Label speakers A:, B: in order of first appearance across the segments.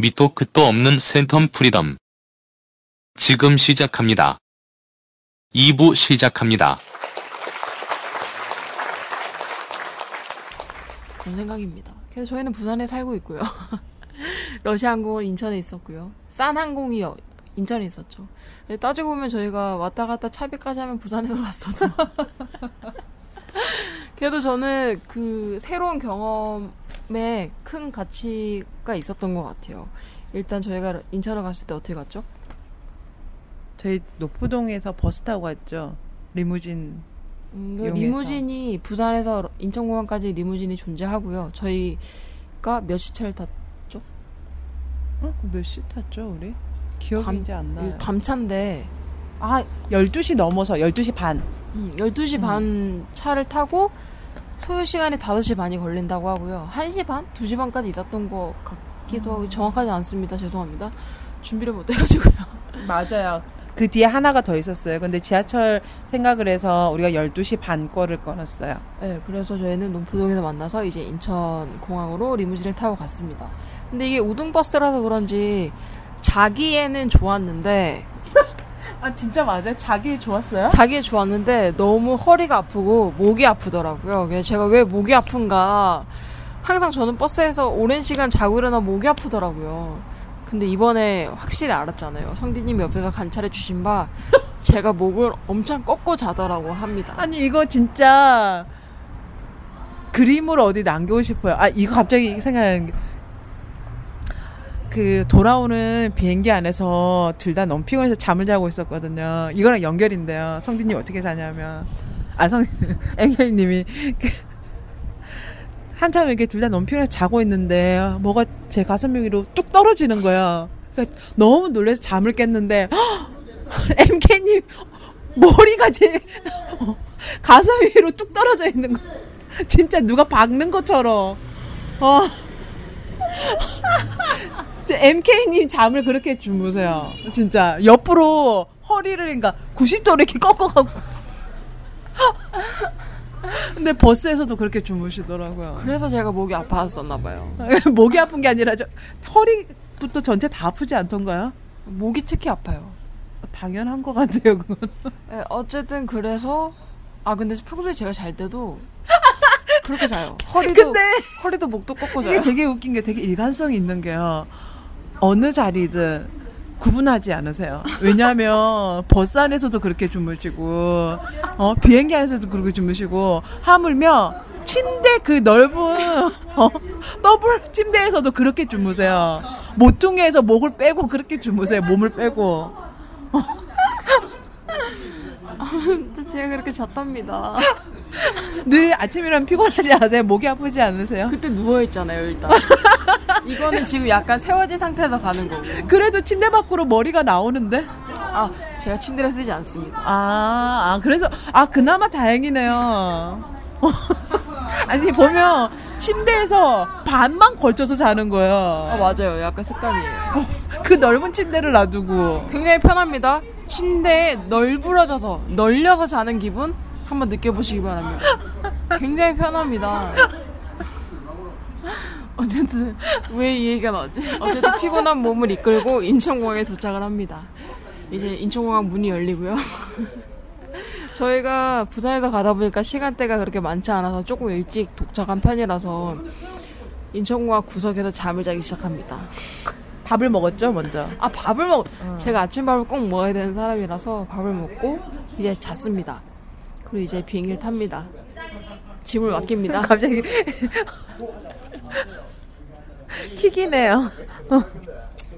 A: 밑도 끝도 없는 센텀 freedom. 지금 시작합니다. 2부 시작합니다.
B: 그런 생각입니다. 그래서 저희는 부산에 살고 있고요. 러시아 항공은 인천에 있었고요. 싼 항공이 어- 인천에 있었죠. 따지고 보면 저희가 왔다 갔다 차비까지 하면 부산에서 갔어도. 그래도 저는 그 새로운 경험 에 큰 가치가 있었던 것 같아요. 일단 저희가 인천을 갔을 때 어떻게 갔죠?
C: 저희 노포동에서 버스 타고 갔죠. 리무진.
B: 음, 그
C: 이용해서.
B: 리무진이 부산에서 인천공항까지 리무진이 존재하고요. 저희가 몇 시 차를 탔
C: 어? 몇 시 탔죠, 우리? 기억이
B: 밤-
C: 이제 안 나요.
B: 밤차인데
C: 아, 12시 넘어서 12시 반.
B: 음, 12시 반 차를 타고 소요 시간이 5시 반이 걸린다고 하고요. 1시 반? 2시 반까지 있었던 것 같기도 하고 정확하지 않습니다. 죄송합니다. 준비를 못 해가지고요.
C: 맞아요. 그 뒤에 하나가 더 있었어요. 근데 지하철 생각을 해서 우리가 12시 반 거를 끊었어요.
B: 네, 그래서 저희는 농포동에서 만나서 이제 인천 공항으로 리무진을 타고 갔습니다. 근데 이게 우등버스라서 그런지 자기에는 좋았는데
C: 아, 진짜 맞아요? 자기 좋았어요?
B: 자기에 좋았는데 너무 허리가 아프고 목이 아프더라고요. 그래서 제가 왜 목이 아픈가 항상 저는 버스에서 오랜 시간 자고 일어나 목이 아프더라고요. 근데 이번에 확실히 알았잖아요. 성디님 옆에서 관찰해 주신 바 제가 목을 엄청 꺾고 자더라고 합니다.
C: 아니, 이거 진짜 그림으로 어디 남기고 싶어요. 아, 이거 갑자기 생각나는 게. 그 돌아오는 비행기 안에서 둘 다 너무 피곤해서 잠을 자고 있었거든요. 이거랑 연결인데요. 성디님 어떻게 자냐면 아 성 앵현님이 그 한참 이렇게 둘 다 너무 피곤해서 자고 있는데 뭐가 제 가슴 위로 뚝 떨어지는 거야. 그러니까 너무 놀라서 잠을 깼는데 MK님 머리가 제 가슴 위로 뚝 떨어져 있는 거. 진짜 누가 박는 것처럼. 어. MK님 잠을 그렇게 주무세요. 진짜 옆으로 허리를 그러니까 90도로 이렇게 꺾어가고. 근데 버스에서도 그렇게 주무시더라고요.
B: 그래서 제가 목이 아파졌었나 봐요.
C: 목이 아픈 게 아니라 저 허리부터 전체 다 아프지 않던가요?
B: 목이 특히 아파요.
C: 당연한 것 같아요, 그건.
B: 네, 어쨌든 그래서 아 근데 평소에 제가 잘 때도 그렇게 자요. 허리도
C: 근데
B: 허리도 목도 꺾고
C: 이게
B: 자요.
C: 되게 웃긴 게 되게 일관성이 있는 게요. 어느 자리든 구분하지 않으세요. 왜냐하면 버스 안에서도 그렇게 주무시고, 어, 비행기 안에서도 그렇게 주무시고, 하물며 침대 그 넓은 어, 더블 침대에서도 그렇게 주무세요. 모퉁이에서 목을 빼고 그렇게 주무세요. 몸을 빼고.
B: 제가 그렇게 잤답니다.
C: 늘 아침이라면 피곤하지 않으세요? 목이 아프지 않으세요?
B: 그때 누워 있잖아요, 일단. 이거는 지금 약간 세워진 상태에서 가는 거고.
C: 그래도 침대 밖으로 머리가 나오는데?
B: 아, 제가 침대를 쓰지 않습니다.
C: 아, 아, 그래서, 아, 그나마 다행이네요. 아니, 보면, 침대에서 반만 걸쳐서 자는
B: 아,
C: 거예요.
B: 맞아요. 약간 습관이에요.
C: 그 넓은 침대를 놔두고.
B: 굉장히 편합니다. 침대에 널브러져서, 널려서 자는 기분? 한번 느껴보시기 바랍니다. 굉장히 편합니다. 어쨌든, 왜 이 얘기가 나왔지? 어쨌든 피곤한 몸을 이끌고 인천공항에 도착을 합니다. 이제 인천공항 문이 열리고요. 저희가 부산에서 가다 보니까 시간대가 그렇게 많지 않아서 조금 일찍 도착한 편이라서 인천공항 구석에서 잠을 자기 시작합니다.
C: 밥을 먹었죠, 먼저.
B: 아 밥을 먹 제가 아침밥을 꼭 먹어야 되는 사람이라서 밥을 먹고 이제 잤습니다. 그리고 이제 비행기를 탑니다. 짐을 맡깁니다.
C: 갑자기. 킥이네요.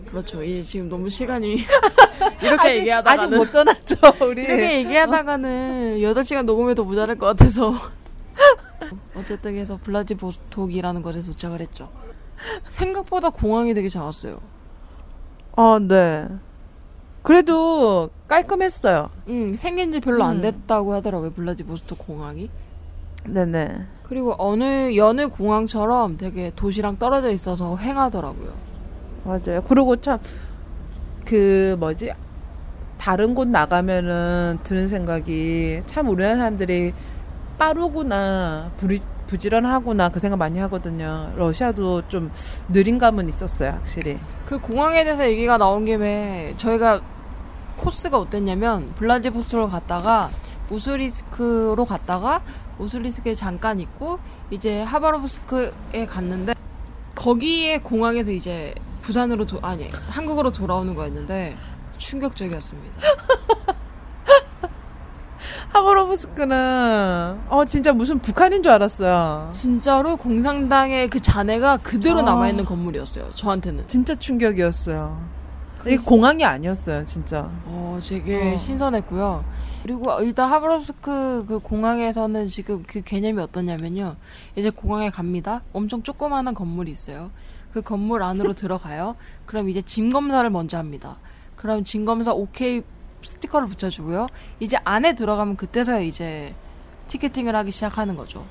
B: 그렇죠. 이제 지금 너무 시간이 이렇게
C: 아직,
B: 얘기하다가는
C: 아직 못 떠났죠, 우리.
B: 이렇게 얘기하다가는 8시간 녹음해도 모자랄 것 같아서 어쨌든 해서 블라디보스톡이라는 곳에 도착을 했죠. 생각보다 공항이 되게 작았어요.
C: 어, 네. 그래도 깔끔했어요.
B: 음, 생긴 지 별로 안
C: 음.
B: 됐다고 하더라고요. 블라디보스톡 공항이.
C: 네네.
B: 그리고 어느 여느 공항처럼 되게 도시랑 떨어져 있어서 횡하더라고요.
C: 맞아요. 그리고 참, 그, 뭐지, 다른 곳 나가면은 드는 생각이 참 우리나라 사람들이 빠르구나, 브리, 부지런하구나 그 생각 많이 하거든요. 러시아도 좀 느린 감은 있었어요, 확실히.
B: 그 공항에 대해서 얘기가 나온 김에 저희가 코스가 어땠냐면 블라디보스토크로 갔다가 우스리스크로 갔다가 우스리스크에 잠깐 있고 이제 하바로브스크에 갔는데 거기에 공항에서 이제 부산으로 도, 아니 한국으로 돌아오는 거였는데 충격적이었습니다.
C: 하바로브스크는 어 진짜 무슨 북한인 줄 알았어요.
B: 진짜로 공산당의 그 잔해가 그대로
C: 아.
B: 남아 있는 건물이었어요. 저한테는.
C: 진짜 충격이었어요. 이게 공항이 아니었어요, 진짜.
B: 어, 되게
C: 어.
B: 신선했고요. 그리고 일단 하바rov스크 그 공항에서는 지금 그 개념이 어떠냐면요. 이제 공항에 갑니다. 엄청 조그마한 건물이 있어요. 그 건물 안으로 들어가요. 그럼 이제 짐 검사를 먼저 합니다. 그럼 짐 검사 오케이 스티커를 붙여주고요. 이제 안에 들어가면 그때서야 이제 티켓팅을 하기 시작하는 거죠.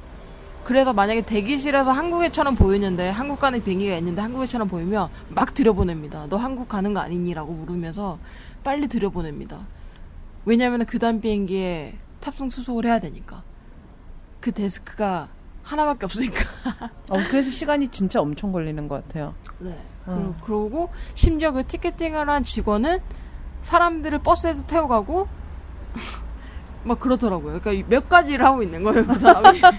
B: 그래서 만약에 대기실에서 한국에처럼 보이는데 한국 가는 비행기가 있는데 한국에처럼 보이면 막 들여보냅니다. 너 한국 가는 거 아니니라고 물으면서 빨리 들여보냅니다. 왜냐하면 그 다음 비행기에 탑승 수속을 해야 되니까. 그 데스크가 하나밖에 없으니까.
C: 어, 그래서 시간이 진짜 엄청 걸리는 것 같아요.
B: 네.
C: 어.
B: 그, 그러고 심지어 그 티켓팅을 한 직원은 사람들을 버스에서 태워 가고 막 그러더라고요. 그러니까 몇 가지 일을 하고 있는 거예요, 그 사람이.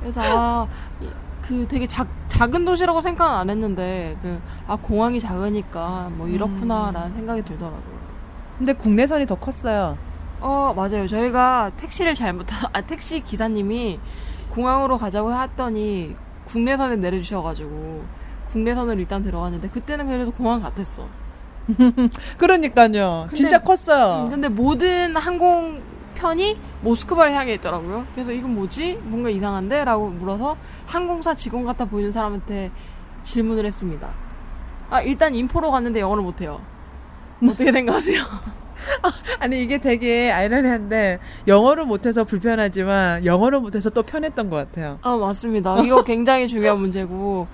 B: 그래서 아, 이- 그 되게 작, 작은 도시라고 생각은 안 했는데 그 아 공항이 작으니까 뭐 이렇구나라는 생각이 들더라고요.
C: 근데 국내선이 더 컸어요.
B: 어 맞아요. 저희가 택시를 잘못 아 택시 기사님이 공항으로 가자고 했더니 국내선에 내려주셔가지고 국내선으로 일단 들어갔는데 그때는 그래도 공항 같았어.
C: 그러니까요.
B: 근데-
C: 진짜 컸어요.
B: 음, 근데 모든 항공편이 모스크바를 향해 있더라고요. 그래서 이건 뭐지? 뭔가 이상한데? 라고 물어서 항공사 직원 같아 보이는 사람한테 질문을 했습니다. 아, 일단 인포로 갔는데 영어를 못해요. 어떻게 생각하세요?
C: 아니 이게 되게 아이러니한데 영어를 못해서 불편하지만 영어를 못해서 또 편했던 것 같아요.
B: 아, 맞습니다. 이거 굉장히 중요한 문제고.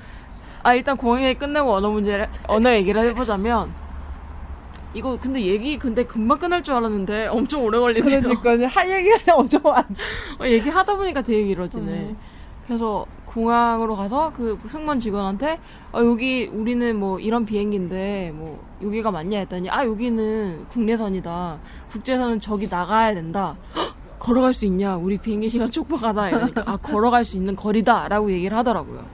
B: 아, 일단 공항에 끝내고 언어 문제, 언어 얘기를 해보자면. 이거 근데 얘기 근데 금방 끝날 줄 알았는데 엄청 오래 걸리네요.
C: 그러니까 할 얘기가 엄청 많.
B: 어, 얘기하다 보니까 되게 길어지네.
C: 음.
B: 그래서 공항으로 가서 그 승무원 직원한테 아, 여기 우리는 뭐 이런 비행기인데 뭐 여기가 맞냐 했더니 아 여기는 국내선이다. 국제선은 저기 나가야 된다. 헉, 걸어갈 수 있냐? 우리 비행기 시간 촉박하다. 이러니까 아 걸어갈 수 있는 거리다라고 얘기를 하더라고요.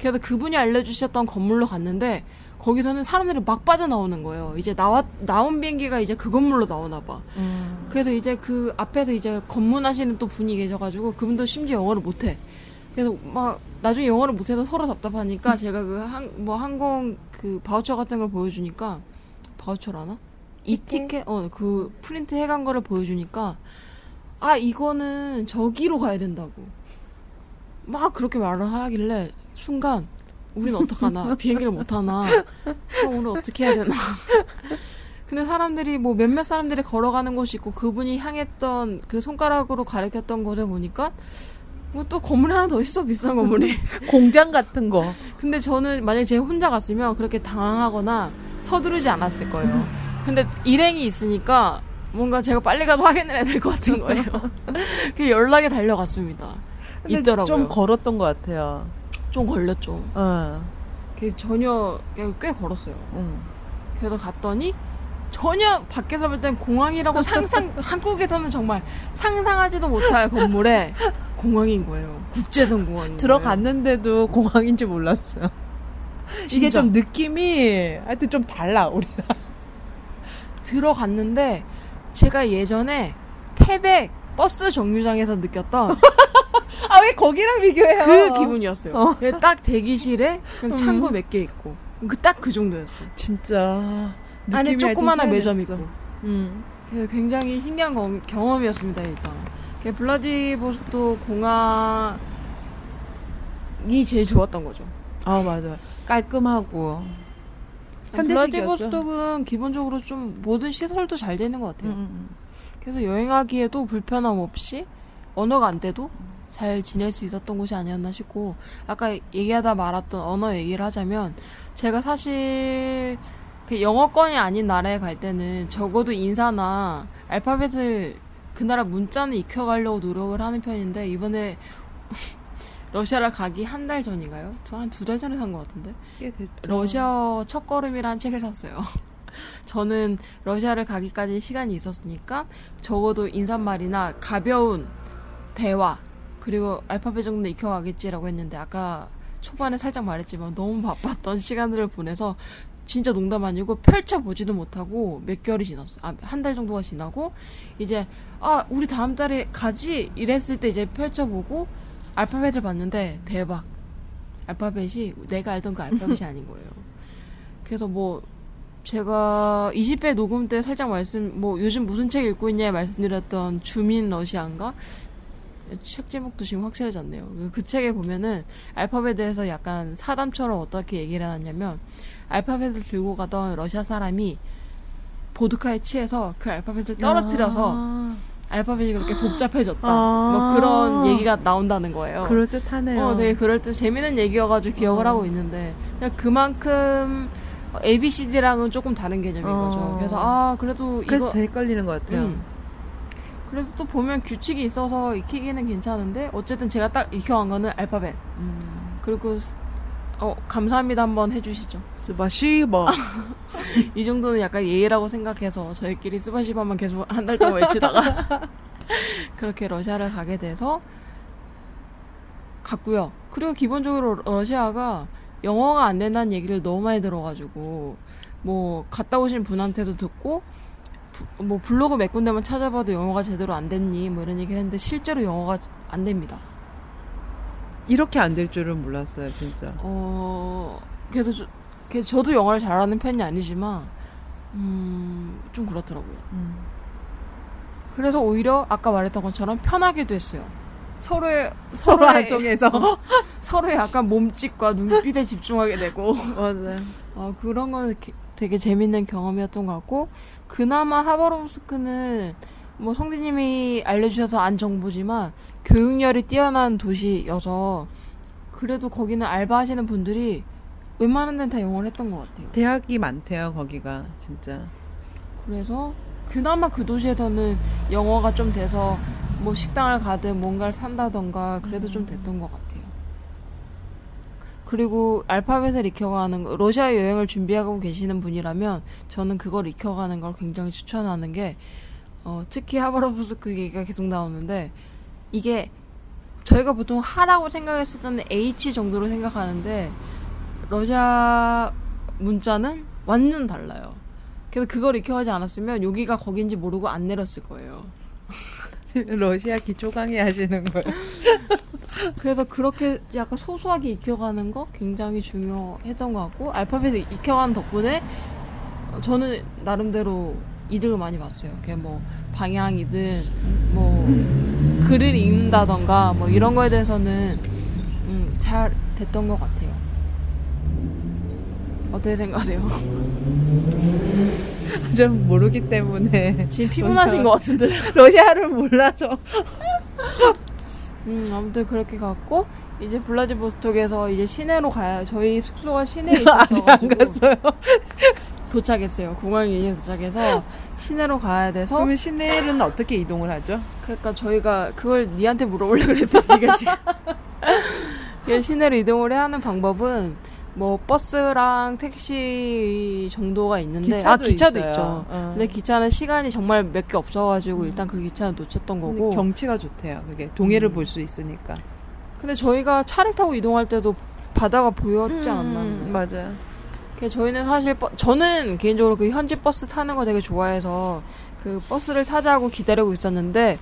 B: 그래서 그분이 알려주셨던 건물로 갔는데 거기서는 사람들이 막 빠져나오는 거예요. 이제 나왔 나온 비행기가 이제 그 건물로 나오나 봐. 그래서 이제 그 앞에서 이제 검문하시는 또 분이 계셔가지고 그분도 심지어 영어를 못해. 그래서 막 나중에 영어를 못해서 서로 답답하니까 제가 그항뭐 항공 그 바우처 같은 걸 보여주니까 바우처라나? 이 티켓 어 그 프린트 해간 거를 보여주니까 아 이거는 저기로 가야 된다고 막 그렇게 말을 하길래 순간 우리는 어떡하나 비행기를 못 타나 그럼 우리 어떻게 해야 되나 근데 사람들이 뭐 몇몇 사람들이 걸어가는 곳이 있고 그분이 향했던 그 손가락으로 가리켰던 곳에 보니까 뭐 또 건물 하나 더 있어 비싼 건물이.
C: 공장 같은 거.
B: 근데 저는 만약에 제가 혼자 갔으면 그렇게 당황하거나 서두르지 않았을 거예요. 근데 일행이 있으니까 뭔가 제가 빨리 가도 확인을 해야 될 것 같은 거예요. 그 연락에 달려갔습니다. 있더라고요.
C: 좀 걸었던 것 같아요.
B: 좀 걸렸죠.
C: 어.
B: 그 전혀 꽤 걸었어요.
C: 응.
B: 그래서 갔더니 전혀 밖에서 볼 땐 공항이라고 상상 한국에서는 정말 상상하지도 못할 건물에 공항인 거예요. 국제선 공항인
C: 들어갔는데도 공항인지 몰랐어요. 이게. 좀 느낌이 하여튼 좀 달라 우리랑.
B: 거예요. 들어갔는데 제가 예전에 태백 버스 정류장에서 느꼈던
C: 아 왜 거기랑 비교해요?
B: 그 기분이었어요.
C: 어.
B: 그냥 딱 대기실에 그냥
C: 음.
B: 창고 몇개 있고 그 딱 그 정도였어. 요
C: 진짜
B: 안에
C: 느낌이
B: 조그마한 매점. 있고.
C: 음.
B: 그래서 굉장히 신기한 거- 경험이었습니다 일단. 그 블라디보스토크 공항이 제일 좋았던 거죠.
C: 아 맞아. 깔끔하고.
B: 블라디보스토크는 기본적으로 좀 모든 시설도 잘 되는 것 같아요.
C: 음,
B: 그래서 여행하기에도 불편함 없이 언어가 안 돼도 잘 지낼 수 있었던 곳이 아니었나 싶고 아까 얘기하다 말았던 언어 얘기를 하자면 제가 사실 그 영어권이 아닌 나라에 갈 때는 적어도 인사나 알파벳을 그 나라 문자는 익혀가려고 노력을 하는 편인데 이번에 러시아를 가기 한 달 전인가요? 저 한 두 달 전에 산 것 같은데. 러시아 첫걸음이라는 책을 샀어요. 저는 러시아를 가기까지 시간이 있었으니까 적어도 인사말이나 가벼운 대화 그리고 알파벳 정도 익혀가겠지라고 했는데 아까 초반에 살짝 말했지만 너무 바빴던 시간들을 보내서 진짜 농담 아니고 펼쳐보지도 못하고 몇 개월이 지났어. 아, 한 달 정도가 지나고 이제 아, 우리 다음 달에 가지 이랬을 때 이제 펼쳐보고 알파벳을 봤는데 대박. 알파벳이 내가 알던 그 알파벳이 아닌 거예요. 그래서 뭐 제가 20회 녹음 때 살짝 말씀 뭐 요즘 무슨 책 읽고 있냐 말씀드렸던 주민 러시아인가 책 제목도 지금 확실해졌네요. 그- 그 책에 보면은 알파벳에 대해서 약간 사담처럼 어떻게 얘기를 해놨냐면 알파벳을 들고 가던 러시아 사람이 보드카에 취해서 그 알파벳을 떨어뜨려서
C: 아,
B: 알파벳이 그렇게 복잡해졌다.
C: 아.
B: 뭐 그런 얘기가 나온다는 거예요.
C: 그럴 듯하네요.
B: 어, 되게 그럴 듯 재밌는 얘기여가지고 기억을
C: 어.
B: 하고 있는데 그냥 그만큼 A, B, C, D랑은 조금 다른 개념인
C: 어.
B: 거죠. 그래서 아 그래도 이거
C: 더 헷갈리는 것 같아요.
B: 음. 그래도 또 보면 규칙이 있어서 익히기는 괜찮은데 어쨌든 제가 딱 익혀간 거는 알파벳.
C: 음.
B: 그리고 스- 어 감사합니다 한번 해주시죠.
C: спасибо.
B: 이 정도는 약간 예의라고 생각해서 저희끼리 спасибо만 계속 한 달 동안 외치다가 그렇게 러시아를 가게 돼서 갔고요. 그리고 기본적으로 러시아가 영어가 안 된다는 얘기를 너무 많이 들어가지고 뭐 갔다 오신 분한테도 듣고 부- 뭐 블로그 몇 군데만 찾아봐도 영어가 제대로 안 됐니 뭐 이런 얘기를 했는데 실제로 영어가 안 됩니다.
C: 이렇게 안 될 줄은 몰랐어요, 진짜.
B: 어 그래서 저, 그래서 저도 영어를 잘하는 편이 아니지만 음, 좀 그렇더라고요.
C: 음.
B: 그래서 오히려 아까 말했던 것처럼 편하기도 했어요. 서로의
C: 서로 안 통해서.
B: 서로의 약간 몸짓과 눈빛에 집중하게 되고
C: 맞아요.
B: 어, 그런 건 게- 되게 재밌는 경험이었던 것 같고 그나마 하바롭스크는 뭐 성디님이 알려주셔서 안 정보지만 교육열이 뛰어난 도시여서 그래도 거기는 알바하시는 분들이 웬만한 데는 다 영어를 했던 것 같아요.
C: 대학이 많대요, 거기가. 진짜.
B: 그래서 그나마 그 도시에서는 영어가 좀 돼서 뭐 식당을 가든 뭔가를 산다던가 그래도 좀 됐던 것 같아요. 그리고 알파벳을 익혀가는 거, 러시아 여행을 준비하고 계시는 분이라면 저는 그걸 익혀가는 걸 굉장히 추천하는 게 어, 특히 하바로브스크 얘기가 계속 나오는데 이게 저희가 보통 하라고 생각했을 때는 H 정도로 생각하는데 러시아 문자는 완전 달라요. 그래서 그걸 익혀가지 않았으면 여기가 거긴지 모르고 안 내렸을 거예요.
C: 러시아 기초 강의 하시는 거예요.
B: 그래서 그렇게 약간 소소하게 익혀가는 거 굉장히 중요했던 것 같고 알파벳을 익혀가는 덕분에 어, 저는 나름대로 이득을 많이 봤어요. 그게 뭐 방향이든 뭐 글을 읽는다던가 뭐 이런 거에 대해서는 음, 잘 됐던 것 같아요. 어떻게 생각하세요?
C: 좀 모르기 때문에.
B: 지금 피곤하신 것 같은데.
C: 러시아를 몰라서.
B: 음, 아무튼 그렇게 갔고 이제 블라디보스톡에서 이제 시내로 가야 저희 숙소가 시내에 있어서
C: 아직 안 갔어요.
B: 도착했어요. 공항에 이제 도착해서 시내로 가야 돼서
C: 그러면 시내는 어떻게 이동을 하죠?
B: 그러니까 저희가 그걸 니한테 물어보려고 그랬더니 네가 지금 이 시내로 이동을 해야 하는 방법은 뭐 버스랑 택시 정도가 있는데 아 기차도
C: 있어요.
B: 있죠.
C: 어.
B: 근데 기차는 시간이 정말 몇 개 없어가지고 일단 그 기차는 놓쳤던 거고.
C: 경치가 좋대요. 그게 동해를
B: 음.
C: 볼수 있으니까.
B: 근데 저희가 차를 타고 이동할 때도 바다가 보였지 않나.
C: 음, 맞아요.
B: 그 저희는 사실 버- 저는 개인적으로 그 현지 버스 타는 거 되게 좋아해서 그 버스를 타자고 기다리고 있었는데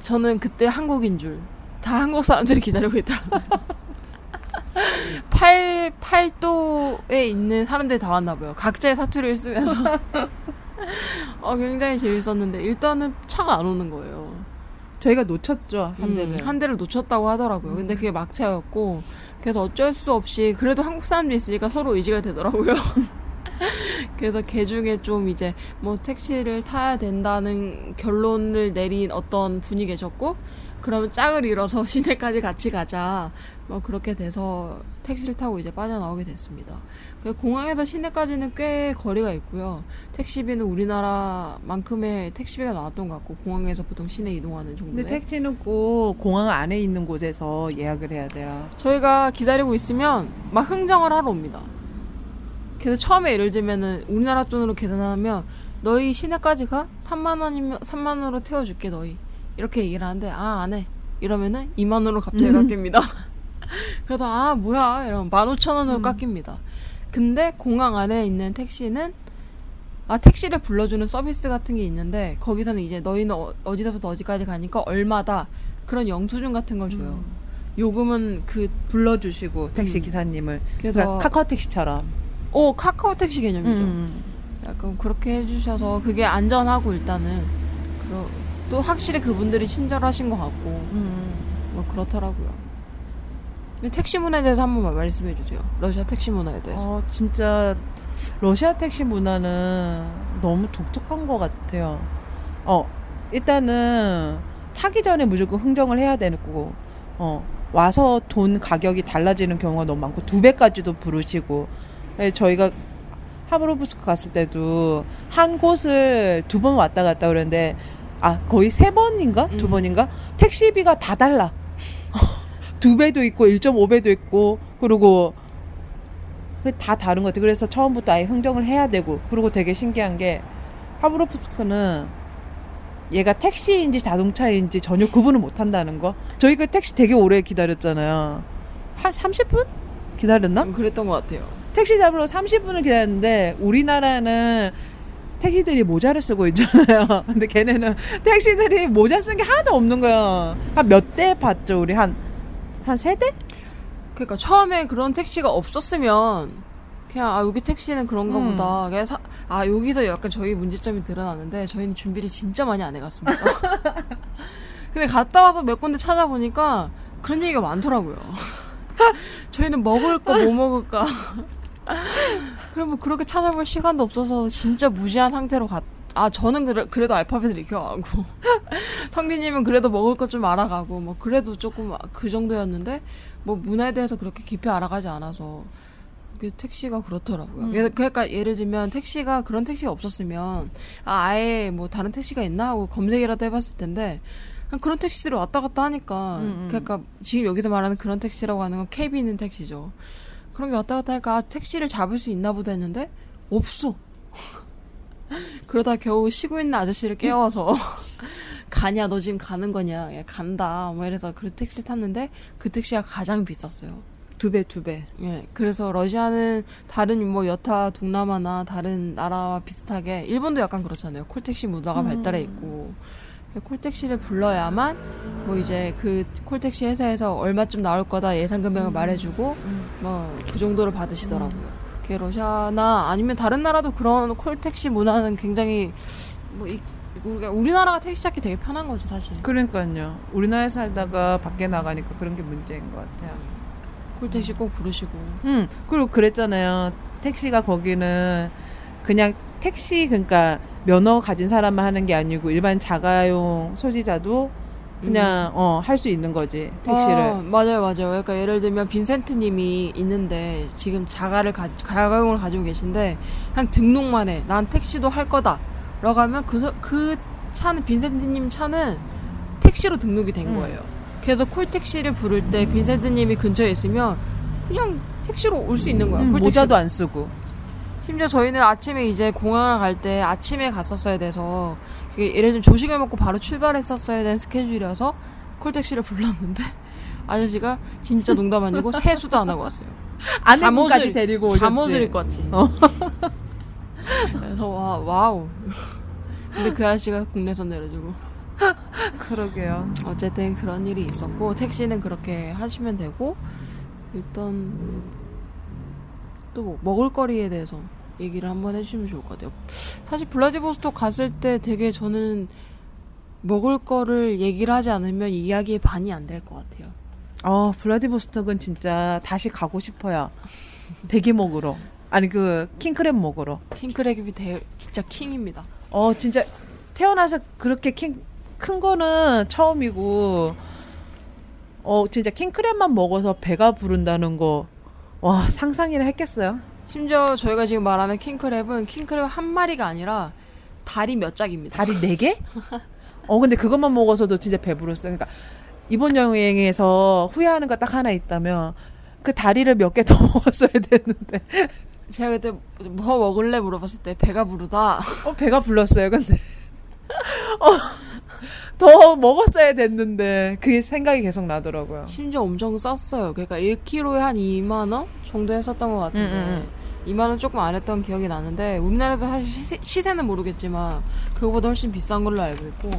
B: 저는 그때 한국인 줄 다 한국 사람들이 기다리고 있더라고요. 팔 팔도에 있는 사람들이 다 왔나 봐요. 각자의 사투리를 쓰면서 어 굉장히 재밌었는데 일단은 차가 안 오는 거예요.
C: 저희가 놓쳤죠 한 대를.
B: 음, 한 대를 놓쳤다고 하더라고요. 근데 그게 막차였고 그래서 어쩔 수 없이 그래도 한국 사람들이 있으니까 서로 의지가 되더라고요. 그래서 개 중에 좀 이제 뭐 택시를 타야 된다는 결론을 내린 어떤 분이 계셨고 그러면 짝을 이뤄서 시내까지 같이 가자. 뭐 그렇게 돼서 택시를 타고 이제 빠져나오게 됐습니다. 그 공항에서 시내까지는 꽤 거리가 있고요. 택시비는 우리나라만큼의 택시비가 나왔던 것 같고 공항에서 보통 시내 이동하는 정도에.
C: 근데 택시는 꼭 공항 안에 있는 곳에서 예약을 해야 돼요.
B: 저희가 기다리고 있으면 막 흥정을 하러 옵니다. 그래서 처음에 예를 들면은 우리나라 돈으로 계산하면 너희 시내까지 가? 3만 원이면 3만 원으로 태워줄게 너희. 이렇게 얘기를 하는데 아 안 해. 이러면은 2만 원으로 갑자기
C: 음.
B: 깎입니다. 그래서 아 뭐야 이러면 15,000원으로
C: 음.
B: 깎입니다. 근데 공항 안에 있는 택시는 아 택시를 불러주는 서비스 같은 게 있는데 거기서는 이제 너희는 어, 어디서부터 어디까지 가니까 얼마다 그런 영수증 같은 걸 줘요.
C: 음.
B: 요금은 그
C: 불러주시고 택시
B: 음.
C: 기사님을
B: 그래서
C: 그러니까 카카오 택시처럼.
B: 오 카카오 택시 개념이죠.
C: 음.
B: 약간 그렇게 해주셔서 그게 안전하고 일단은 그러, 또 확실히 그분들이 친절하신 것 같고
C: 음.
B: 뭐 그렇더라고요. 택시 문화에 대해서 한번 말씀해 주세요. 러시아 택시 문화에 대해서.
C: 어, 진짜 러시아 택시 문화는 너무 독특한 것 같아요. 어, 일단은 타기 전에 무조건 흥정을 해야 되고, 어, 와서 돈 가격이 달라지는 경우가 너무 많고 두 배까지도 부르시고, 예, 저희가 하브로브스크 갔을 때도 한 곳을 두 번 왔다 갔다 그랬는데, 아 거의 세 번인가 두
B: 음.
C: 번인가 택시비가 다 달라. 두 배도 있고 1.5배도 있고 그리고 그다 다른 것 같아요. 그래서 처음부터 아예 흥정을 해야 되고 그리고 되게 신기한 게 하브로프스크는 얘가 택시인지 자동차인지 전혀 구분을 못 한다는 거. 저희 그 택시 되게 오래 기다렸잖아요. 한 30분 기다렸나?
B: 음, 그랬던 것 같아요.
C: 택시 잡으러 30분을 기다렸는데 우리나라는 택시들이 모자를 쓰고 있잖아요. 근데 걔네는 택시들이 모자 쓴 게 하나도 없는 거야. 한 몇 대 봤죠? 우리 한, 한 세 대?
B: 그러니까 처음에 그런 택시가 없었으면 그냥 아 여기 택시는 그런가
C: 음.
B: 보다. 그냥 사- 아 여기서 약간 저희 문제점이 드러나는데 저희는 준비를 진짜 많이 안 해갔습니다. 근데 갔다 와서 몇 군데 찾아보니까 그런 얘기가 많더라고요. 저희는 먹을 거 뭐 먹을까. 그럼 뭐 그렇게 찾아볼 시간도 없어서 진짜 무지한 상태로 갔. 아 저는 그래, 그래도 알파벳을 익혀가고 텅디님은 그래도 먹을 것 좀 알아가고 뭐 그래도 조금 그 정도였는데 뭐 문화에 대해서 그렇게 깊이 알아가지 않아서 그 택시가 그렇더라고요.
C: 음.
B: 예- 그러니까 예를 들면 택시가 그런 택시가 없었으면 아, 아예 뭐 다른 택시가 있나 하고 검색이라도 해봤을 텐데 그런 택시들이 왔다 갔다 하니까
C: 음, 음.
B: 그러니까 지금 여기서 말하는 그런 택시라고 하는 건 캐비 있는 택시죠. 그런 게 왔다 갔다 하니까 아, 택시를 잡을 수 있나 보다 했는데 없어. 그러다 겨우 쉬고 있는 아저씨를 깨워서 가냐 너 지금 가는 거냐 야, 간다 뭐 이래서 그 택시를 탔는데 그 택시가 가장 비쌌어요.
C: 두 배, 두 배.
B: 예, 그래서 러시아는 다른 뭐 여타 동남아나 다른 나라와 비슷하게 일본도 약간 그렇잖아요. 콜택시 문화가
C: 음.
B: 발달해 있고 콜택시를 불러야만 뭐 이제 그 콜택시 회사에서 얼마쯤 나올 거다 예상 금액을 말해주고 뭐 그 정도를 받으시더라고요. 그게 러시아나 아니면 다른 나라도 그런 콜택시 문화는 굉장히 뭐 이, 우리가 우리나라가 택시 잡기 되게 편한 거죠 사실.
C: 그러니까요. 우리나라에 살다가 밖에 나가니까 그런 게 문제인 것 같아요.
B: 콜택시 꼭 부르시고.
C: 음, 그리고 그랬잖아요. 택시가 거기는 그냥 택시, 그러니까 면허 가진 사람만 하는 게 아니고 일반 자가용 소지자도 그냥, 어, 할 수 있는 거지. 택시를.
B: 아, 맞아요, 맞아요. 그러니까 예를 들면 빈센트님이 있는데 지금 자가를 가, 자가용을 가지고 계신데 그냥 등록만 해. 난 택시도 할 거다. 라고 하면 그, 서- 그 차는 빈센트님 차는 택시로 등록이 된
C: 음.
B: 거예요. 그래서 콜택시를 부를 때 빈센트님이 근처에 있으면 그냥 택시로 올 수 있는 거야.
C: 음. 모자도 안 쓰고.
B: 심지어 저희는 아침에 이제 공항을 갈 때 아침에 갔었어야 돼서 그게 예를 들면 조식을 먹고 바로 출발했었어야 되는 스케줄이어서 콜택시를 불렀는데 아저씨가 진짜 농담 아니고 세수도 안 하고 왔어요.
C: 아내분까지 데리고 오셨지.
B: 잠옷을 입고 왔지.
C: 어.
B: 그래서 와 wow. 근데 그 아저씨가 국내선 내려주고
C: 그러게요.
B: 어쨌든 그런 일이 있었고 택시는 그렇게 하시면 되고 일단 또 뭐 먹을거리에 대해서 얘기를 한번 해주시면 좋을 것 같아요. 사실 블라디보스토크 갔을 때 되게 저는 먹을 거를 얘기를 하지 않으면 이야기의 반이 안 될 것 같아요.
C: 어, 블라디보스톡은 진짜 다시 가고 싶어요. 대게 먹으러. 아니 그 킹크랩 먹으러.
B: 킹크랩이 대, 진짜 킹입니다.
C: 어 진짜 태어나서 그렇게 킹, 큰 거는 처음이고 어 진짜 킹크랩만 먹어서 배가 부른다는 거 와 상상이나 했겠어요?
B: 심지어 저희가 지금 말하는 킹크랩은 킹크랩 한 마리가 아니라 다리 몇 짝입니다.
C: 다리 네 개? 어 근데 그것만 먹어서도 진짜 배부르었어요. 그러니까 이번 여행에서 후회하는 거 딱 하나 있다면 그 다리를 몇 개 더 먹었어야 됐는데
B: 제가 그때 뭐 먹을래 물어봤을 때 배가 부르다.
C: 어 배가 불렀어요. 근데 어 더 먹었어야 됐는데 그 생각이 계속 나더라고요.
B: 심지어 엄청 쌌어요. 그러니까 1kg에 한 2만 원 정도 했었던 것 같은데
C: 음,
B: 2만 원 조금 안 했던 기억이 나는데 우리나라에서 사실 시세, 시세는 모르겠지만 그거보다 훨씬 비싼 걸로 알고 있고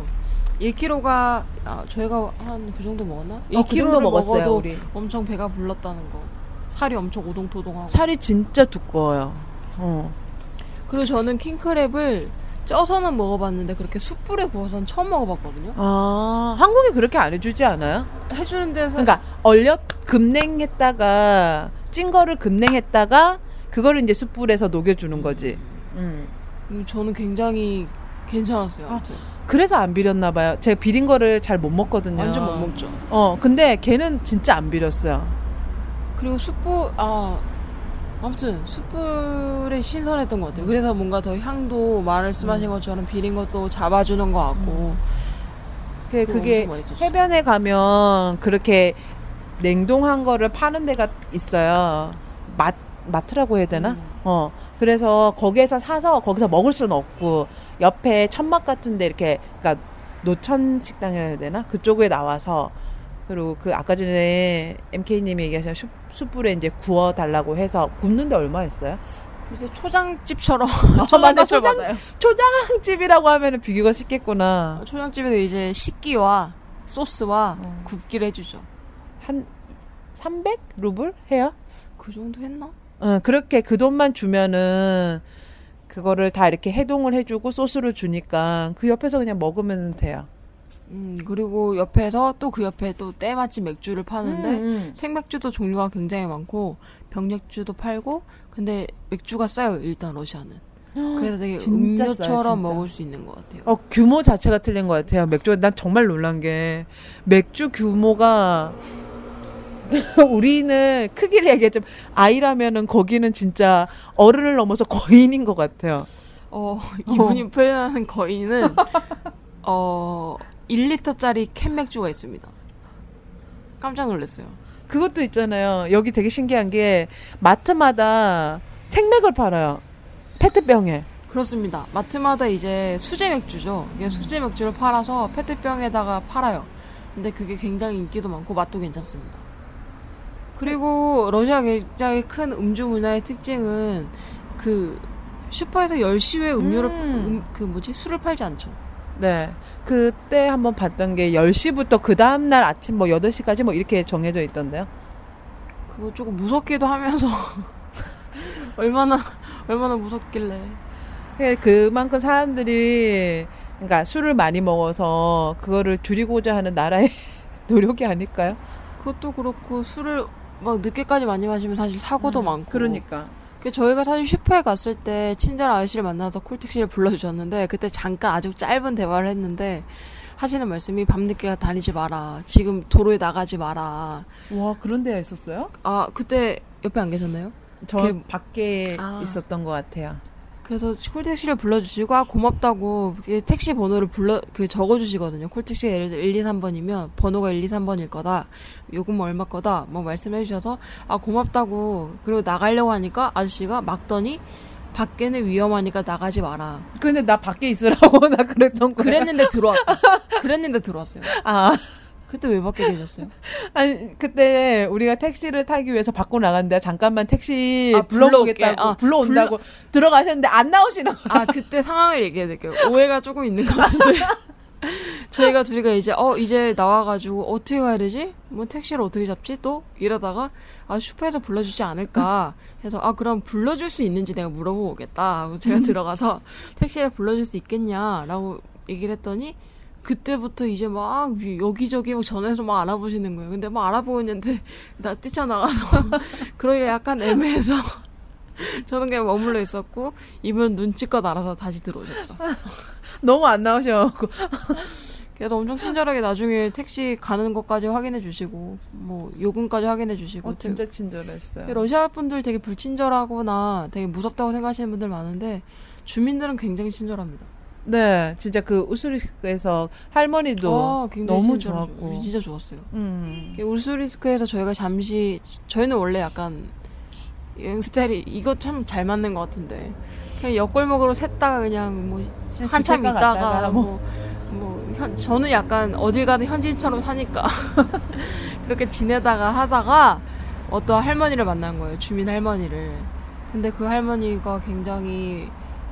B: 1kg가 아, 저희가 한 그 정도 먹었나?
C: 어,
B: 1kg를
C: 그 정도 먹었어요,
B: 먹어도
C: 우리.
B: 엄청 배가 불렀다는 거. 살이 엄청 오동토동하고.
C: 살이 진짜 두꺼워요. 어.
B: 그리고 저는 킹크랩을 쪄서는 먹어봤는데 그렇게 숯불에 구워서는 처음 먹어봤거든요.
C: 아 한국에 그렇게 안 해주지 않아요?
B: 해주는 데서
C: 그러니까 얼려 급냉했다가 찐 거를 급냉했다가 그거를 이제 숯불에서 녹여주는 거지. 음.
B: 음, 저는 굉장히 괜찮았어요.
C: 아. 그래서 안 비렸나 봐요. 제가 비린 거를 잘 못 먹거든요.
B: 완전 못 먹죠.
C: 어, 근데 걔는 진짜 안 비렸어요.
B: 그리고 숯불 아 아무튼 숯불이 신선했던 것 같아요. 그래서 뭔가 더 향도 말씀하신 것처럼 비린 것도 잡아주는 것 같고
C: 그,
B: 그거
C: 그게
B: 맛있었어요.
C: 해변에 가면 그렇게 냉동한 거를 파는 데가 있어요. 마, 마트라고 해야 되나?
B: 음.
C: 어. 그래서 거기에서 사서 거기서 먹을 수는 없고 옆에 천막 같은데 이렇게 그러니까 노천 식당이라 해야 되나? 그쪽에 나와서 그리고 그 아까 전에 MK님이 얘기하신 숯- 숯불에 이제 구워 달라고 해서 굽는데 얼마였어요?
B: 이제 초장집처럼 초장값을
C: 초장-
B: 받아요.
C: 초장집이라고 하면은 비교가 쉽겠구나.
B: 초장집에도 이제 식기와 소스와
C: 어.
B: 굽기를 해주죠.
C: 한 300 루블 해요?
B: 그 정도 했나?
C: 어, 그렇게 그 돈만 주면은 그거를 다 이렇게 해동을 해주고 소스를 주니까 그 옆에서 그냥 먹으면 돼요.
B: 음 그리고 옆에서 또 그 옆에 또 때마침 맥주를 파는데
C: 음,
B: 생맥주도 종류가 굉장히 많고 병맥주도 팔고 근데 맥주가 싸요 일단 러시아는 그래서 되게
C: 진짜 싸요,
B: 음료처럼
C: 진짜.
B: 먹을 수 있는 것 같아요
C: 어, 규모 자체가 틀린 것 같아요. 맥주, 난 정말 놀란 게, 맥주 규모가, 우리는 크기를 얘기했죠. 아이라면은 거기는 진짜 어른을 넘어서 거인인 것 같아요.
B: 어 이분이 표현하는 거인은 어 1리터짜리 캔 맥주가 있습니다 깜짝 놀랐어요
C: 그것도 있잖아요. 여기 되게 신기한 게, 마트마다 생맥을 팔아요. 페트병에.
B: 그렇습니다 마트마다 이제 수제 맥주죠 이게 수제 맥주를 팔아서 페트병에다가 팔아요 근데 그게 굉장히 인기도 많고 맛도 괜찮습니다 그리고 러시아 굉장히 큰 음주 문화의 특징은 그 슈퍼에서 10시에 음료를
C: 음.
B: 음, 그 뭐지 술을 팔지 않죠
C: 네. 그때 한번 봤던 게 10시부터 그 다음날 아침 뭐 8시까지 뭐 이렇게 정해져 있던데요.
B: 그거 조금 무섭기도 하면서 얼마나 얼마나 무섭길래
C: 예, 그만큼 사람들이 그러니까 술을 많이 먹어서 그거를 줄이고자 하는 나라의 노력이 아닐까요?
B: 그것도 그렇고 술을 막 늦게까지 많이 마시면 사실 사고도 많고
C: 그러니까.
B: 그 저희가 사실 슈퍼에 갔을 때 친절 아저씨를 만나서 콜택시를 불러주셨는데 그때 잠깐 아주 짧은 대화를 했는데 하시는 말씀이 밤늦게 다니지 마라 지금 도로에 나가지 마라
C: 와, 그런 데가 있었어요?
B: 아 그때 옆에 안 계셨나요?
C: 저
B: 그게-
C: 밖에
B: 아.
C: 있었던 것 같아요.
B: 그래서 콜택시를 불러주시고 아 고맙다고 택시 번호를 불러 그 적어주시거든요. 콜택시가 예를 들어 1, 2, 3번이면 번호가 1, 2, 3번일 거다. 요금 얼마 거다. 뭐 말씀해 주셔서 아 고맙다고 그리고 나가려고 하니까 아저씨가 막더니 밖에는 위험하니까 나가지 마라.
C: 근데 나 밖에 있으라고 나 그랬던 거야.
B: 그랬는데 들어왔다. 그랬는데 들어왔어요.
C: 아,
B: 그때 왜 밖에 계셨어요?
C: 아니 그때 우리가 택시를 타기 위해서 밖으로 나갔는데 잠깐만 택시
B: 아,
C: 불러오겠다고.
B: 아,
C: 불러온다고 들어가셨는데 안 나오시는 거야.
B: 아 그때 상황을 얘기해 드릴게요. 오해가 조금 있는 것 같은데. 저희가 둘이가 이제 어 이제 나와가지고 어떻게 가야 되지? 뭐 택시를 어떻게 잡지? 또 이러다가 아 슈퍼에서 불러주지 않을까 해서 아 그럼 불러줄 수 있는지 내가 물어보고 오겠다 하고 제가 들어가서 택시에 불러줄 수 있겠냐라고 얘기를 했더니 그때부터 이제 막 여기저기 막 전화해서 막 알아보시는 거예요. 근데 막 알아보고 있는데 나 뛰쳐나가서 그러기가 약간 애매해서 저는 그냥 머물러 있었고 이분은 눈치껏 알아서 다시 들어오셨죠.
C: 너무 안 나오셔갖고.
B: 그래서 엄청 친절하게 나중에 택시 가는 것까지 확인해 주시고 뭐 요금까지 확인해 주시고
C: 어, 진짜 친절했어요.
B: 러시아 분들 되게 불친절하거나 되게 무섭다고 생각하시는 분들 많은데 주민들은 굉장히 친절합니다.
C: 네, 진짜 그 우스리스크에서 할머니도
B: 아,
C: 너무. 좋았고.
B: 진짜 좋았어요.
C: 음.
B: 울스리스크에서 저희가 잠시 저희는 원래 약간 여행 스타일이 이거 참 잘 맞는 것 같은데 그냥 옆골목으로 샜다가 그냥 뭐 한참 있다가
C: 갔다가
B: 뭐, 뭐 현, 저는 약간 어딜 가든 현지인처럼 사니까 그렇게 지내다가 하다가 어떤 할머니를 만난 거예요 주민 할머니를 근데 그 할머니가 굉장히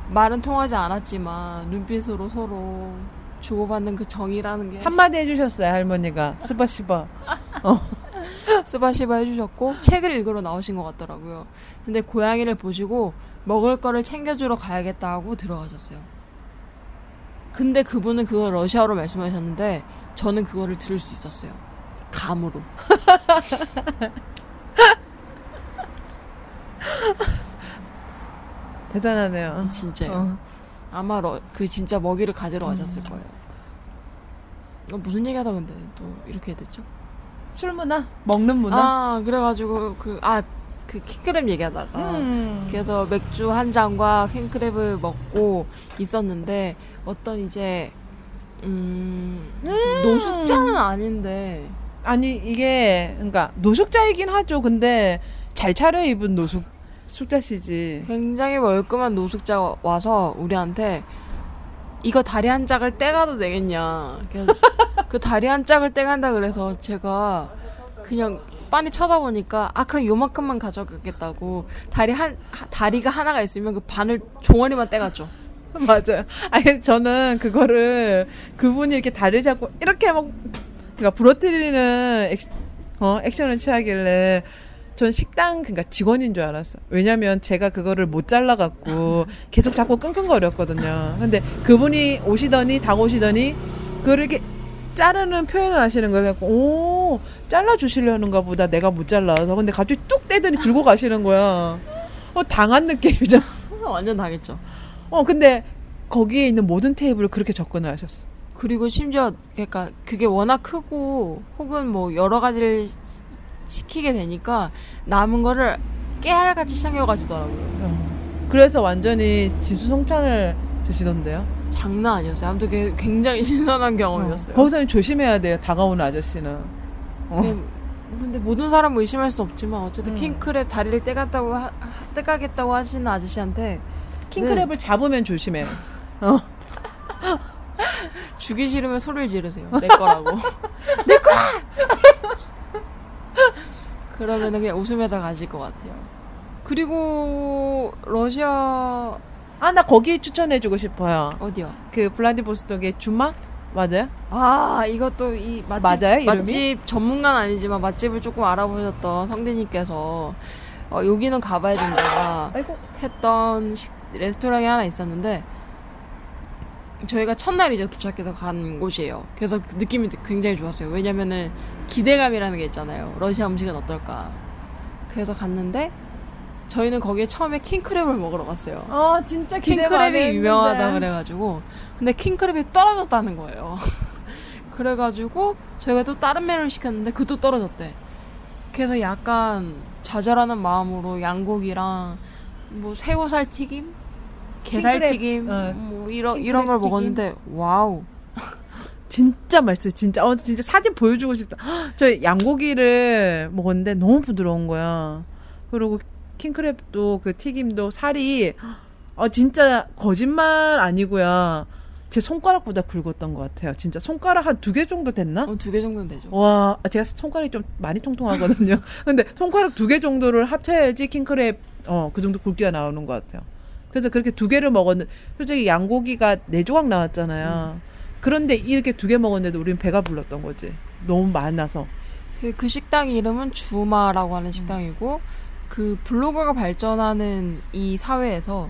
B: 말은 통하지 않았지만 눈빛으로 서로 주고받는 그 정이라는 게
C: 한마디 해주셨어요, 할머니가. 스바시바.
B: 스바시바 해주셨고 책을 읽으러 나오신 것 같더라고요. 근데 고양이를 보시고 먹을 거를 챙겨주러 가야겠다 하고 들어가셨어요. 근데 그분은 그걸 러시아어로 말씀하셨는데 저는 그거를 들을 수 있었어요. 감으로.
C: 대단하네요.
B: 진짜요.
C: 어.
B: 아마 러- 그 진짜 먹이를 가지러 가셨을 거예요. 어, 무슨 얘기하다 근데 또 이렇게 됐죠?
C: 술 문화? 먹는 문화?
B: 아 그래가지고 그 아 그 킹크랩 얘기하다가
C: 음.
B: 그래서 맥주 한 잔과 킹크랩을 먹고 있었는데 어떤 이제 음, 노숙자는 아닌데
C: 아니, 이게, 그러니까, 노숙자이긴 하죠. 근데, 잘 차려입은 노숙, 숙자시지.
B: 굉장히 멀끔한 노숙자가 와서 우리한테 이거 다리 한 짝을 떼가도 되겠냐. 그 다리 한 짝을 떼간다 그래서 제가 그냥 빤히 쳐다보니까 아 그럼 요만큼만 가져가겠다고 다리 한 하- 다리가 하나가 있으면 그 반을 종아리만 떼갔죠.
C: 맞아요. 아니, 저는 그거를, 그분이 이렇게 다리 잡고, 이렇게 막, 그러니까, 부러뜨리는 액, 어, 액션을 취하길래, 전 식당, 그러니까 직원인 줄 알았어. 왜냐면 제가 그거를 못 잘라 갖고, 계속 자꾸 끙끙거렸거든요. 근데 그분이 오시더니, 다가오시더니, 그걸 이렇게 자르는 표현을 하시는 거예요. 오, 잘라 주시려는가 보다. 내가 못 잘라서. 근데 갑자기 뚝 떼더니 들고 가시는 거야. 어, 당한 느낌이잖아.
B: 완전 당했죠.
C: 어, 근데 거기에 있는 모든 테이블을 그렇게 접근을 하셨어.
B: 그리고 심지어 그러니까 그게 워낙 크고 혹은 뭐 여러 가지를 시- 시키게 되니까 남은 거를 깨알같이 챙겨 가지더라고요.
C: 어. 그래서 완전히 진수성찬을 드시던데요.
B: 장난 아니었어요. 아무튼 그게 굉장히 신선한 경험이었어요.
C: 거기서는 조심해야 돼요. 다가오는 아저씨는. 어.
B: 근데, 근데 모든 사람 의심할 수 없지만 어쨌든
C: 음.
B: 킹크랩 다리를 떼갔다고 하, 떼가겠다고 하시는 아저씨한테
C: 킹크랩을 잡으면 조심해. 어.
B: 주기 싫으면 소리를 지르세요. 내 거라고. 내 거야. 그러면은 그냥 웃으면서 가실 것 같아요. 그리고 러시아
C: 아, 나 거기 추천해주고 싶어요.
B: 어디요?
C: 그 블라디보스톡의 주마? 맞아요?
B: 아 이것도 이 맛집
C: 맞아요, 이름이?
B: 맛집 전문가는 아니지만 맛집을 조금 알아보셨던 성대님께서 어, 여기는 가봐야 된다
C: 아이고.
B: 했던 식, 레스토랑이 하나 있었는데 저희가 첫날 이제 도착해서 간 곳이에요. 그래서 그 느낌이 굉장히 좋았어요. 왜냐면은 기대감이라는 게 있잖아요. 러시아 음식은 어떨까. 그래서 갔는데 저희는 거기에 처음에 킹크랩을 먹으러 갔어요.
C: 아, 진짜
B: 킹크랩이. 유명하다 그래가지고 근데 킹크랩이 떨어졌다는 거예요. 그래가지고 저희가 또 다른 메뉴를 시켰는데 그것도 떨어졌대. 그래서 약간 좌절하는 마음으로 양고기랑 뭐 새우살 튀김, 게살
C: 킹크랩,
B: 튀김,
C: 어,
B: 뭐 이런 이런 걸
C: 튀김.
B: 먹었는데 wow.
C: 진짜 맛있어요. 진짜. 어, 진짜 사진 보여주고 싶다. 헉, 저 양고기를 먹었는데 너무 부드러운 거야. 그리고 킹크랩도 그 튀김도 살이, 어, 진짜 거짓말 아니고요. 제 손가락보다 굵었던 것 같아요. 진짜 손가락 한 두 개 정도 됐나?
B: 두개 정도는 되죠.
C: 와, 아, 제가 손가락이 좀 많이 통통하거든요. 근데 손가락 두 개 정도를 합쳐야지 킹크랩, 어, 그 정도 굵기가 나오는 것 같아요. 그래서 그렇게 두 개를 먹었는데, 솔직히 양고기가 네 조각 나왔잖아요. 그런데 이렇게 두 개 먹었는데도 우린 배가 불렀던 거지. 너무 많아서.
B: 그, 그 식당 이름은 주마라고 하는 식당이고 그 블로그가 발전하는 이 사회에서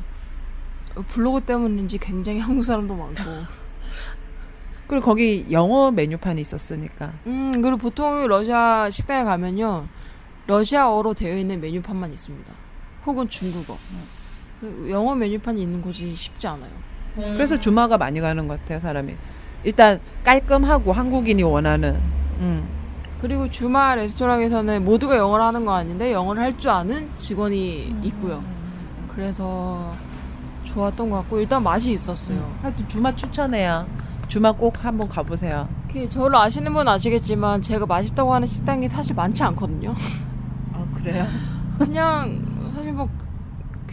B: 블로그 때문인지 굉장히 한국 사람도 많고
C: 그리고 거기 영어 메뉴판이 있었으니까.
B: 음 그리고 보통 러시아 식당에 가면요 러시아어로 되어 있는 메뉴판만 있습니다 혹은 중국어. 그 영어 메뉴판이 있는 곳이 쉽지 않아요.
C: 그래서 주마가 많이 가는 것 같아요, 사람이. 일단 깔끔하고 한국인이 원하는. 음.
B: 그리고 주말 레스토랑에서는 모두가 영어를 하는 거 아닌데 영어를 할 줄 아는 직원이 있고요. 그래서 좋았던 것 같고 일단 맛이 있었어요.
C: 하여튼 주마 추천해요. 주마 꼭 한번 가보세요.
B: 그 저를 아시는 분은 아시겠지만 제가 맛있다고 하는 식당이 사실 많지 않거든요.
C: 아 그래요?
B: 그냥 사실 뭐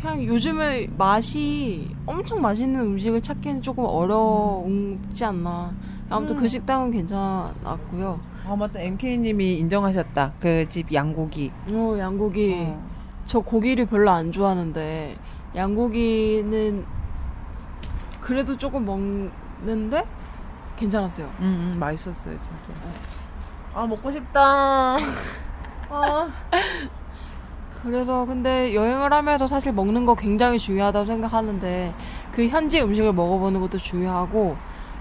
B: 그냥 요즘에 맛이 엄청 맛있는 음식을 찾기는 조금 어렵지 않나. 아무튼 그
C: 음.
B: 식당은 괜찮았고요.
C: 아 맞다. MK님이 인정하셨다. 그 집 양고기.
B: 어, 양고기.
C: 어.
B: 저 고기를 별로 안 좋아하는데 양고기는 그래도 조금 먹는데 괜찮았어요.
C: 음, 음 맛있었어요 진짜. 아 먹고 싶다. 아.
B: 그래서 근데 여행을 하면서 사실 먹는 거 굉장히 중요하다고 생각하는데 그 현지 음식을 먹어보는 것도 중요하고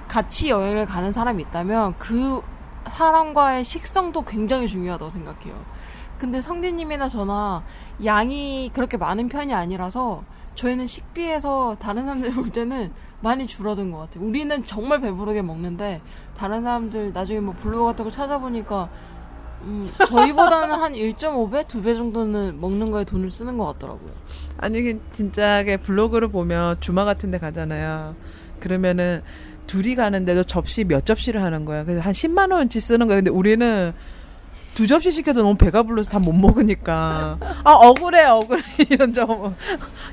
B: 같이 여행을 가는 사람이 있다면 그 사람과의 식성도 굉장히 중요하다고 생각해요. 근데 성디님이나 저나 양이 그렇게 많은 편이 아니라서 저희는 식비에서 다른 사람들 볼 때는 많이 줄어든 것 같아요. 우리는 정말 배부르게 먹는데 다른 사람들 나중에 뭐 블로그 같은 거 찾아보니까 음, 저희보다는 한 1.5배, 2배 정도는 먹는 거에 돈을 쓰는 것 같더라고요.
C: 아니 그 진짜게 블로그를 보면 주마 같은 데 가잖아요. 그러면은 둘이 가는데도 접시 몇 접시를 하는 거야. 그래서 한 10만 원치 쓰는 거야. 근데 우리는 두 접시 시켜도 너무 배가 불러서 다 못 먹으니까 아 억울해 억울해 이런 점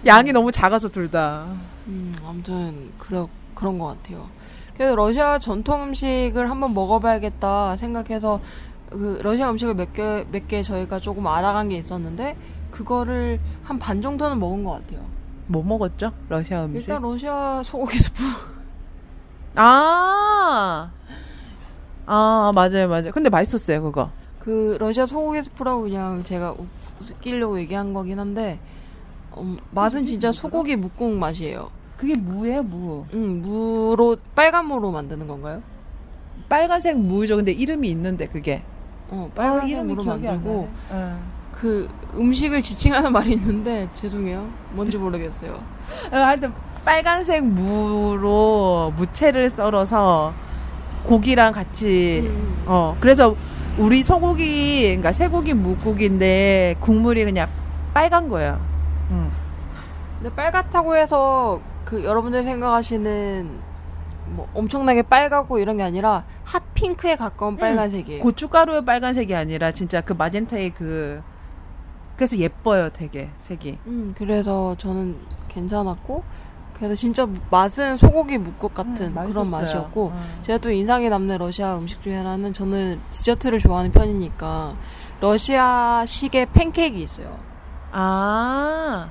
C: 양이 너무 작아서 둘 다.
B: 음, 아무튼 그러, 그런 것 같아요. 그래서 러시아 전통 음식을 한번 먹어봐야겠다 생각해서 그 러시아 음식을 몇 개 몇 개 저희가 조금 알아간 게 있었는데 그거를 한 반 정도는 먹은 것 같아요.
C: 뭐 먹었죠? 러시아 음식?
B: 일단 러시아 소고기 스프.
C: 아. 아, 맞아요, 맞아요. 근데 맛있었어요, 그거.
B: 그 러시아 소고기 스프라고 그냥 제가 웃- 웃기려고 얘기한 거긴 한데 음, 맛은 진짜 소고기 묵국 맛이에요.
C: 그게 무예요, 무.
B: 음, 무로 빨간 무로 만드는 건가요?
C: 빨간색 무죠. 근데 이름이 있는데, 그게.
B: 어,
C: 아,
B: 빨간색
C: 이름이
B: 무로
C: 기억이 안
B: 만들고. 그 음식을 지칭하는 말이 있는데 죄송해요. 뭔지 모르겠어요.
C: 어, 하여튼, 빨간색 무로 무채를 썰어서 고기랑 같이,
B: 음.
C: 어, 그래서 우리 소고기, 그러니까 쇠고기 묵국인데 국물이 그냥 빨간 거예요. 음.
B: 근데 빨갛다고 해서 그 여러분들 생각하시는 뭐 엄청나게 빨갛고 이런 게 아니라 핫핑크에 가까운 빨간색이에요.
C: 고춧가루의 빨간색이 아니라 진짜 그 마젠타의 그, 그래서 예뻐요, 되게, 색이.
B: 음, 그래서 저는 괜찮았고 그래서 진짜 맛은 소고기 묵국 같은
C: 음,
B: 그런. 맛이었고
C: 음.
B: 제가 또 인상이 남는 러시아 음식 중에 하나는 저는 디저트를 좋아하는 편이니까 러시아식의 팬케이크 있어요.
C: 아,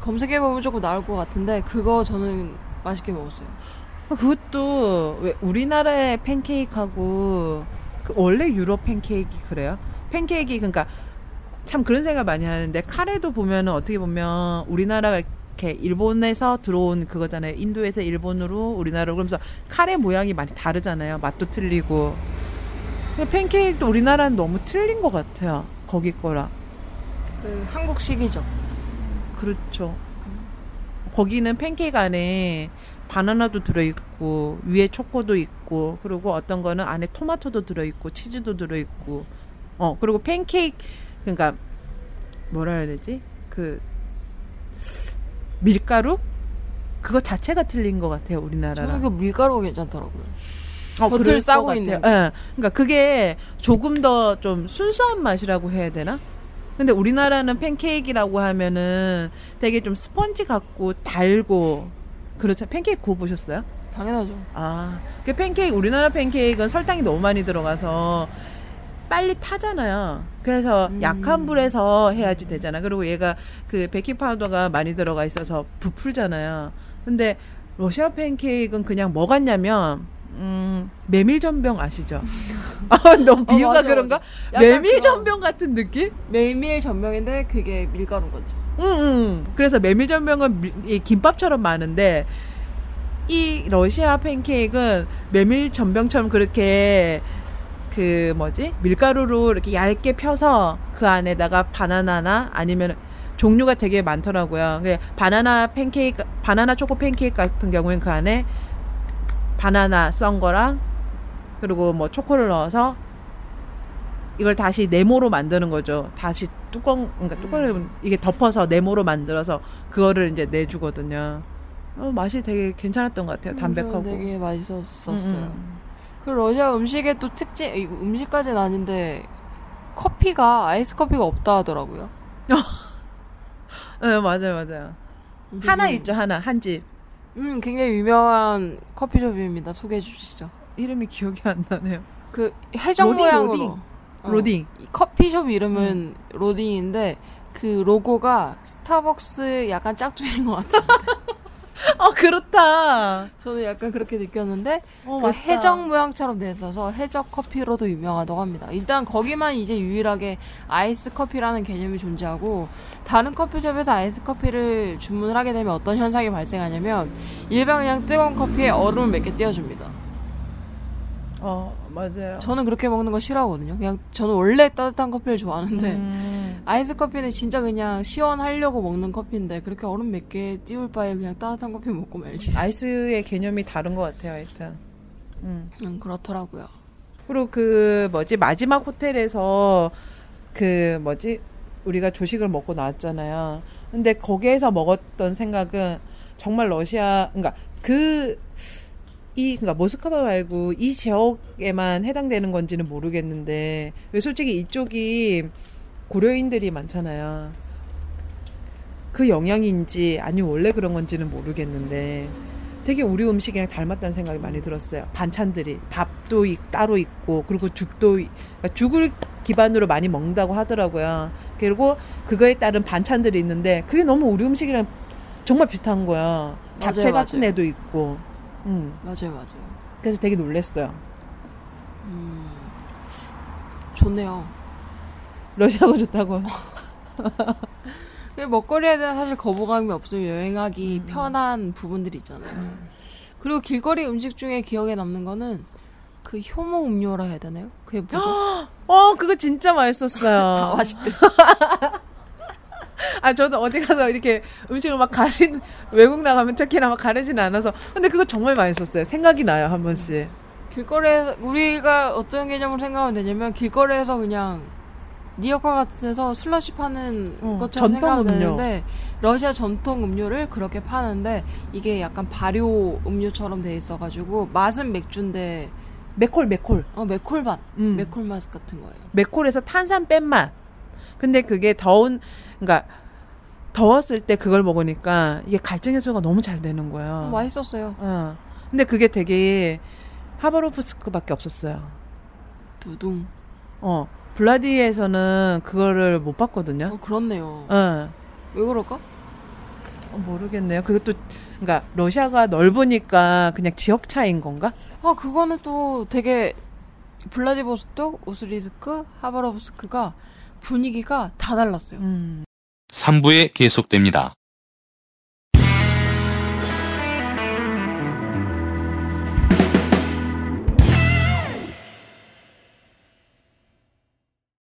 B: 검색해보면 조금 나올 것 같은데 그거 저는 맛있게 먹었어요.
C: 그것도 왜 우리나라의 팬케이크하고 그 원래 유럽 팬케이크 그래요? 팬케이크 그러니까 참 그런 생각 많이 하는데 카레도 보면은 어떻게 보면 우리나라가 이렇게 일본에서 들어온 그거잖아요. 인도에서 일본으로 우리나라로 그러면서 카레 모양이 많이 다르잖아요. 맛도 틀리고. 팬케이크도 우리나라는 너무 틀린 것 같아요. 거기 거랑.
B: 그 한국식이죠.
C: 그렇죠. 거기는 팬케이크 안에 바나나도 들어있고 위에 초코도 있고 그리고 어떤 거는 안에 토마토도 들어있고 치즈도 들어있고 어 그리고 팬케이크 그러니까 뭐라 해야 되지 그 밀가루 그거 자체가 틀린 것 같아요
B: 저는
C: 우리나라랑
B: 그 밀가루가 괜찮더라고요.
C: 어,
B: 겉을 싸고. 있는.
C: 예. 그러니까 그게 조금 더 좀 순수한 맛이라고 해야 되나? 근데 우리나라는 팬케이크라고 하면은 되게 좀 스펀지 같고 달고 그렇죠. 팬케이크 구워 보셨어요?
B: 당연하죠.
C: 아, 그 팬케이크 우리나라 팬케이크는 설탕이 너무 많이 들어가서 빨리 타잖아요. 그래서
B: 음.
C: 약한 불에서 해야지 되잖아. 그리고 얘가 그 베이킹 파우더가 많이 들어가 있어서 부풀잖아요. 근데 러시아 팬케이크는 그냥 뭐 같냐면 음, 메밀 전병 아시죠? 아, 너무 비유가
B: 어, 맞아,
C: 그런가?
B: 맞아. 약간
C: 메밀 전병 같은 느낌?
B: 메밀 전병인데 그게 밀가루 거죠.
C: 응, 응. 그래서 메밀전병은 김밥처럼 마는데 이 러시아 팬케이크는 메밀전병처럼 그렇게 그 뭐지 밀가루로 이렇게 얇게 펴서 그 안에다가 바나나나 아니면 종류가 되게 많더라고요. 바나나 팬케이크, 바나나 초코 팬케이크 같은 경우엔 그 안에 바나나 썬 거랑 그리고 뭐 초코를 넣어서 이걸 다시 네모로 만드는 거죠. 다시 뚜껑, 그러니까 뚜껑을 이게 덮어서 네모로 만들어서 그거를 이제 내주거든요. 어, 맛이 되게 괜찮았던 것 같아요. 담백하고.
B: 음, 되게 맛있었어요.
C: 음, 음.
B: 그 러시아 음식의 또 특징, 음식까지는 아닌데 커피가 아이스 커피가 없다 하더라고요.
C: 네, 맞아요, 맞아요. 하나 있죠, 하나. 한 집.
B: 음, 굉장히 유명한 커피숍입니다. 소개해 주시죠.
C: 이름이 기억이 안 나네요.
B: 그 해적
C: 로딩,
B: 모양으로
C: 로딩.
B: 어,
C: 로딩.
B: 이 커피숍 이름은 Loading인데 그 로고가 스타벅스 약간 짝퉁인 것 같아요.
C: 어, 그렇다.
B: 저는 약간 그렇게 느꼈는데
C: 어,
B: 그 해적 모양처럼 돼 있어서 해적 커피로도 유명하다고 합니다. 일단 거기만 이제 유일하게 아이스 커피라는 개념이 존재하고 다른 커피숍에서 아이스 커피를 주문을 하게 되면 어떤 현상이 발생하냐면 일반 그냥 뜨거운 커피에 얼음을 몇 개 띄워줍니다.
C: 어, 맞아요.
B: 저는 그렇게 먹는 거 싫어하거든요. 그냥 저는 원래 따뜻한 커피를 좋아하는데
C: 음.
B: 아이스 커피는 진짜 그냥 시원하려고 먹는 커피인데 그렇게 얼음 몇개 띄울 바에 그냥 따뜻한 커피 먹고 말지.
C: 아이스의 개념이 다른 것 같아요, 하여튼. 음.
B: 음, 그렇더라고요.
C: 그리고 그 뭐지 마지막 호텔에서 그 뭐지 우리가 조식을 먹고 나왔잖아요. 근데 거기에서 먹었던 생각은 정말 러시아 그러니까 그 이 그러니까 모스크바 말고 이 지역에만 해당되는 건지는 모르겠는데 왜 솔직히 이쪽이 고려인들이 많잖아요. 그 영향인지 아니면 원래 그런 건지는 모르겠는데 되게 우리 음식이랑 닮았다는 생각이 많이 들었어요. 반찬들이 밥도 있- 따로 있고 그리고 죽도 있- 그러니까 죽을 기반으로 많이 먹는다고 하더라고요. 그리고 그거에 따른 반찬들이 있는데 그게 너무 우리 음식이랑 정말 비슷한 거야. 잡채
B: 맞아요,
C: 같은
B: 맞아요.
C: 애도 있고. 음.
B: 맞아요, 맞아요.
C: 그래서 되게 놀랬어요.
B: 음, 좋네요.
C: 러시아가 좋다고.
B: 그 먹거리에 대한 사실 거부감이 없으면 여행하기
C: 음.
B: 편한 부분들이 있잖아요. 그리고 길거리 음식 중에 기억에 남는 거는 그 효모 음료라 해야 되나요? 그게 뭐죠?
C: 어, 그거 진짜
B: 다
C: 맛있었어요.
B: 맛있대.
C: 아, 저도 어디 가서 이렇게 음식을 막 가린, 외국 나가면 특히나 막 가리지는 않아서. 근데 그거 정말 맛있었어요. 생각이 나요, 한 번씩.
B: 길거리에서 우리가 어떤 개념으로 생각하면 되냐면 길거리에서 그냥 니어카 같은 데서 슬러시 파는
C: 어,
B: 것처럼 생각하면
C: 음료.
B: 되는데 러시아 전통 음료를 그렇게 파는데 이게 약간 발효 음료처럼 돼 있어가지고 맛은 맥주인데
C: 맥콜, 맥콜.
B: 어 맥콜 맛,
C: 음.
B: 맥콜 맛 같은 거예요.
C: 맥콜에서 탄산 뺀 맛. 근데 그게 더운, 그러니까 더웠을 때 그걸 먹으니까 이게 갈증 해소가 너무 잘 되는 거예요.
B: 어, 맛있었어요.
C: 어. 근데 그게 되게 하바로프스크밖에 없었어요.
B: 두둥.
C: 어. 블라디에서는 그거를 못 봤거든요.
B: 어 그렇네요.
C: 어.
B: 왜 그럴까?
C: 어, 모르겠네요. 그것도 그러니까 러시아가 넓으니까 그냥 지역 차이인 건가?
B: 아 그거는 또 되게 블라디보스톡, 오스리스크, 하바로브스크가 분위기가 다 달랐어요.
C: 음.
A: 3부에 계속됩니다.